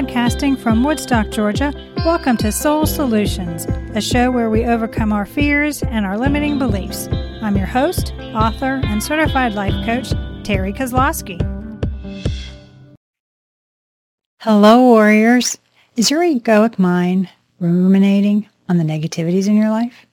Podcasting from Woodstock, Georgia, welcome to Soul Solutions, a show where we overcome our fears and our limiting beliefs. I'm your host, author, and certified life coach, Terri Kozlowski. Hello, warriors. Is your egoic mind ruminating on the negativities in your life?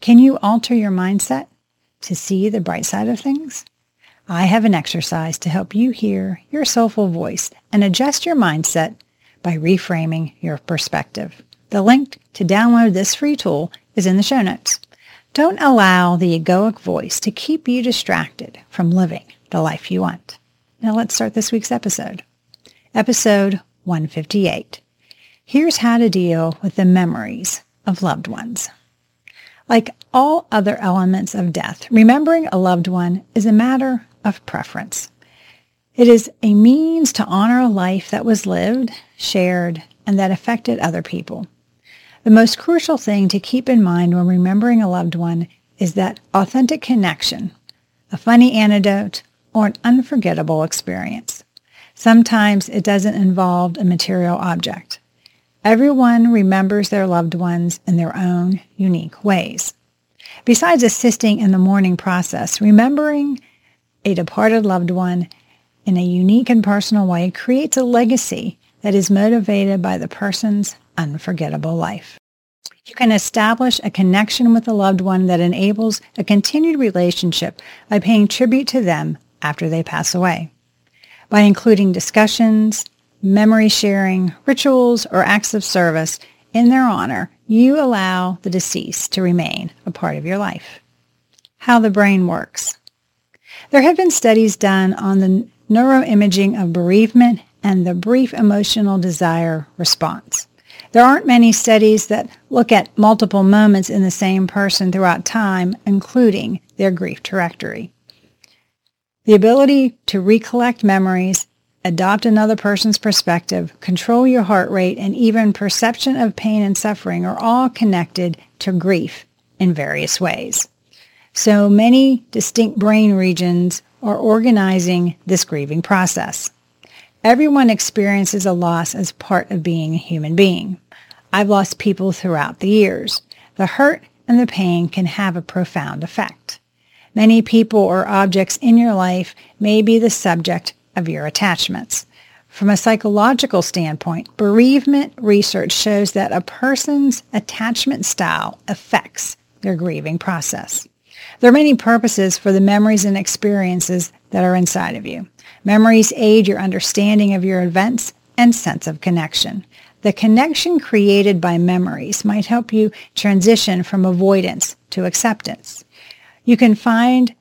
Can you alter your mindset to see the bright side of things? I have an exercise to help you hear your soulful voice and adjust your mindset by reframing your perspective. The link to download this free tool is in the show notes. Don't allow the egoic voice to keep you distracted from living the life you want. Now let's start this week's episode. Episode 158. Here's how to deal with the memories of loved ones. Like all other elements of death, remembering a loved one is a matter of preference. It is a means to honor a life that was lived, shared, and that affected other people. The most crucial thing to keep in mind when remembering a loved one is that authentic connection, a funny anecdote, or an unforgettable experience. Sometimes it doesn't involve a material object. Everyone remembers their loved ones in their own unique ways. Besides assisting in the mourning process, remembering a departed loved one in a unique and personal way creates a legacy that is motivated by the person's unforgettable life. You can establish a connection with a loved one that enables a continued relationship by paying tribute to them after they pass away. By including discussions, memory sharing, rituals, or acts of service in their honor, you allow the deceased to remain a part of your life. How the brain works. There have been studies done on the neuroimaging of bereavement and the brief emotional desire response. There aren't many studies that look at multiple moments in the same person throughout time, including their grief trajectory. The ability to recollect memories, adopt another person's perspective, control your heart rate, and even perception of pain and suffering are all connected to grief in various ways. So many distinct brain regions are organizing this grieving process. Everyone experiences a loss as part of being a human being. I've lost people throughout the years. The hurt and the pain can have a profound effect. Many people or objects in your life may be the subject of your attachments. From a psychological standpoint, bereavement research shows that a person's attachment style affects their grieving process. There are many purposes for the memories and experiences that are inside of you. Memories aid your understanding of your events and sense of connection. The connection created by memories might help you transition from avoidance to acceptance. You can find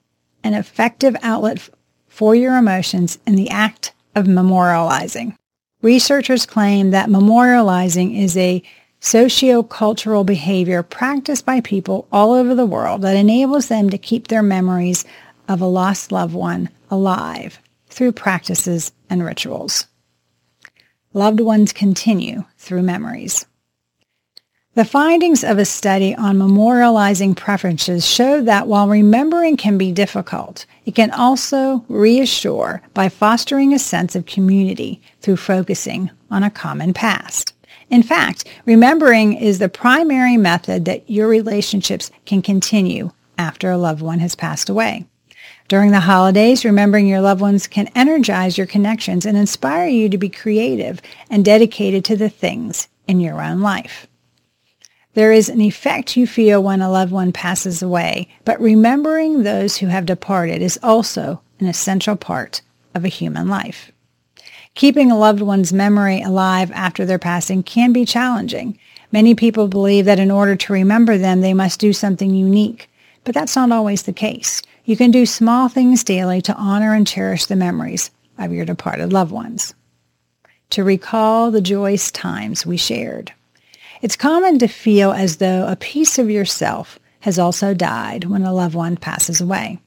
an effective outlet for your emotions in the act of memorializing. Researchers claim that memorializing is a sociocultural behavior practiced by people all over the world that enables them to keep their memories of a lost loved one alive through practices and rituals. Loved ones continue through memories. The findings of a study on memorializing preferences show that while remembering can be difficult, it can also reassure by fostering a sense of community through focusing on a common past. In fact, remembering is the primary method that your relationships can continue after a loved one has passed away. During the holidays, remembering your loved ones can energize your connections and inspire you to be creative and dedicated to the things in your own life. There is an effect you feel when a loved one passes away, but remembering those who have departed is also an essential part of a human life. Keeping a loved one's memory alive after their passing can be challenging. Many people believe that in order to remember them, they must do something unique, but that's not always the case. You can do small things daily to honor and cherish the memories of your departed loved ones. To recall the joyous times we shared. It's common to feel as though a piece of yourself has also died when a loved one passes away.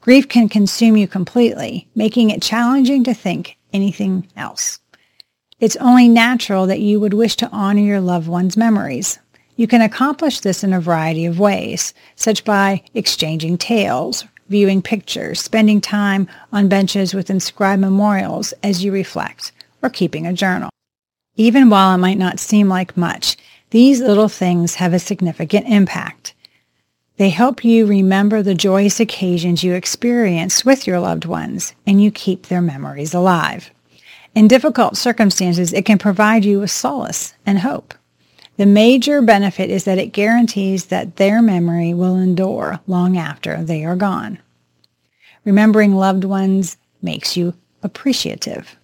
Grief can consume you completely, making it challenging to think anything else. It's only natural that you would wish to honor your loved one's memories. You can accomplish this in a variety of ways, such by exchanging tales, viewing pictures, spending time on benches with inscribed memorials as you reflect, or keeping a journal. Even while it might not seem like much, these little things have a significant impact. They help you remember the joyous occasions you experienced with your loved ones, and you keep their memories alive. In difficult circumstances, it can provide you with solace and hope. The major benefit is that it guarantees that their memory will endure long after they are gone. Remembering loved ones makes you appreciative.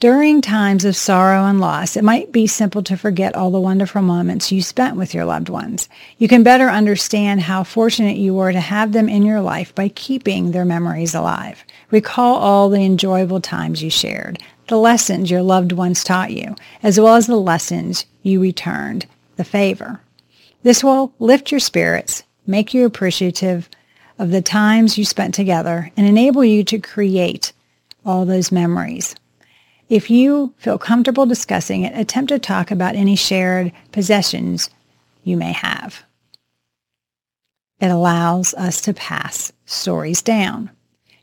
During times of sorrow and loss, it might be simple to forget all the wonderful moments you spent with your loved ones. You can better understand how fortunate you were to have them in your life by keeping their memories alive. Recall all the enjoyable times you shared, the lessons your loved ones taught you, as well as the lessons you returned the favor. This will lift your spirits, make you appreciative of the times you spent together, and enable you to create all those memories. If you feel comfortable discussing it, attempt to talk about any shared possessions you may have. It allows us to pass stories down.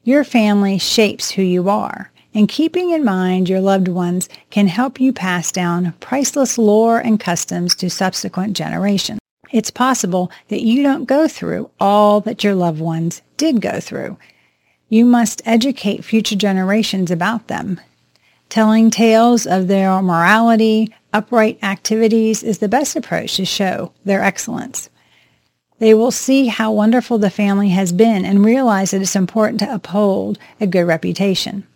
Your family shapes who you are, and keeping in mind your loved ones can help you pass down priceless lore and customs to subsequent generations. It's possible that you don't go through all that your loved ones did go through. You must educate future generations about them Telling tales of their morality, upright activities is the best approach to show their excellence. They will see how wonderful the family has been and realize that it's important to uphold a good reputation.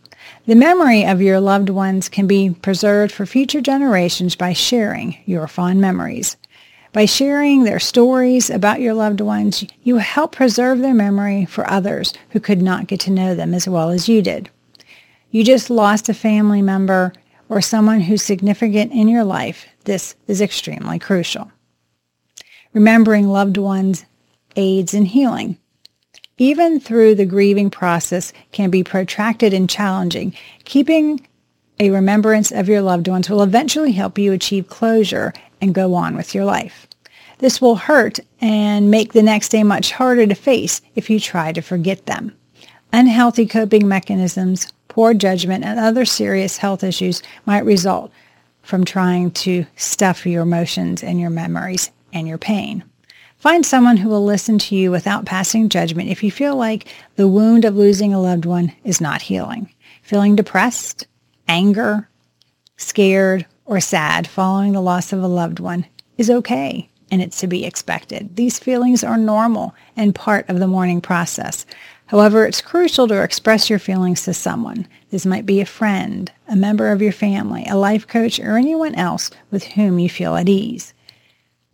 The memory of your loved ones can be preserved for future generations by sharing your fond memories. By sharing their stories about your loved ones, you help preserve their memory for others who could not get to know them as well as you did. You just lost a family member or someone who's significant in your life. This is extremely crucial. Remembering loved ones aids in healing. Even through the grieving process can be protracted and challenging. Keeping a remembrance of your loved ones will eventually help you achieve closure and go on with your life. This will hurt and make the next day much harder to face if you try to forget them. Unhealthy coping mechanisms poor judgment, and other serious health issues might result from trying to stuff your emotions and your memories and your pain. Find someone who will listen to you without passing judgment if you feel like the wound of losing a loved one is not healing. Feeling depressed, anger, scared, or sad following the loss of a loved one is okay and it's to be expected. These feelings are normal and part of the mourning process. However, it's crucial to express your feelings to someone. This might be a friend, a member of your family, a life coach, or anyone else with whom you feel at ease.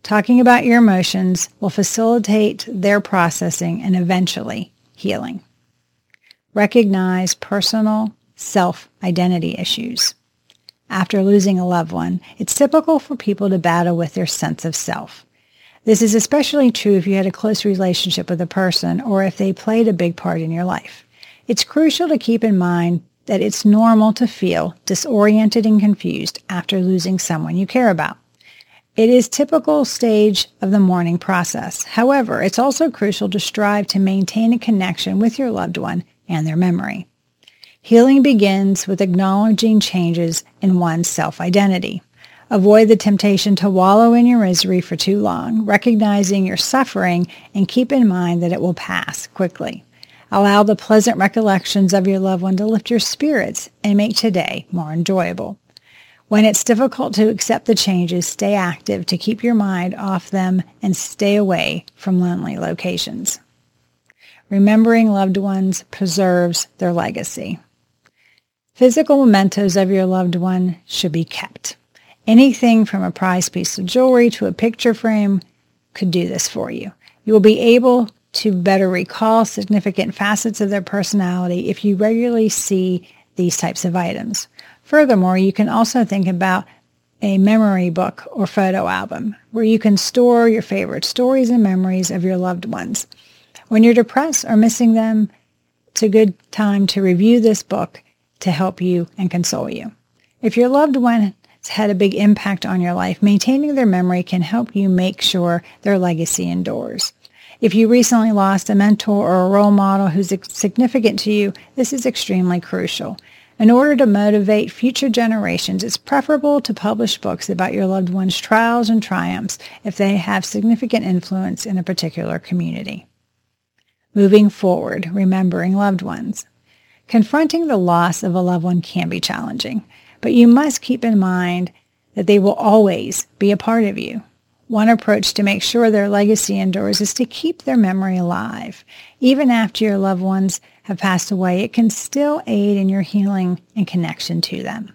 Talking about your emotions will facilitate their processing and eventually healing. Recognize personal self-identity issues. After losing a loved one, it's typical for people to battle with their sense of self. This is especially true if you had a close relationship with a person or if they played a big part in your life. It's crucial to keep in mind that it's normal to feel disoriented and confused after losing someone you care about. It is typical stage of the mourning process. However, it's also crucial to strive to maintain a connection with your loved one and their memory. Healing begins with acknowledging changes in one's self-identity. Avoid the temptation to wallow in your misery for too long, recognizing your suffering and keep in mind that it will pass quickly. Allow the pleasant recollections of your loved one to lift your spirits and make today more enjoyable. When it's difficult to accept the changes, stay active to keep your mind off them and stay away from lonely locations. Remembering loved ones preserves their legacy. Physical mementos of your loved one should be kept. Anything from a prized piece of jewelry to a picture frame could do this for you. You will be able to better recall significant facets of their personality if you regularly see these types of items. Furthermore, you can also think about a memory book or photo album where you can store your favorite stories and memories of your loved ones. When you're depressed or missing them, it's a good time to review this book to help you and console you. If your loved one had a big impact on your life, maintaining their memory can help you make sure their legacy endures. If you recently lost a mentor or a role model who's significant to you, this is extremely crucial. In order to motivate future generations, it's preferable to publish books about your loved one's trials and triumphs if they have significant influence in a particular community. Moving forward, remembering loved ones. Confronting the loss of a loved one can be challenging, but you must keep in mind that they will always be a part of you. One approach to make sure their legacy endures is to keep their memory alive. Even after your loved ones have passed away, it can still aid in your healing and connection to them.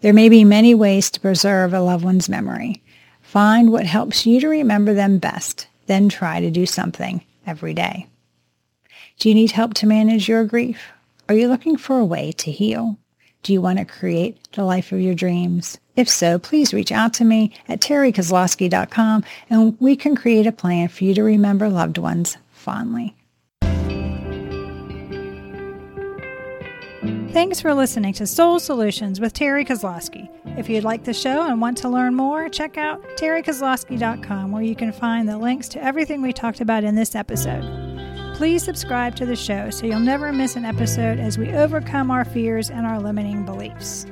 There may be many ways to preserve a loved one's memory. Find what helps you to remember them best, then try to do something every day. Do you need help to manage your grief? Are you looking for a way to heal? Do you want to create the life of your dreams? If so, please reach out to me at terrikozlowski.com and we can create a plan for you to remember loved ones fondly. Thanks for listening to Soul Solutions with Terri Kozlowski. If you'd like the show and want to learn more, check out terrikozlowski.com where you can find the links to everything we talked about in this episode. Please subscribe to the show so you'll never miss an episode as we overcome our fears and our limiting beliefs.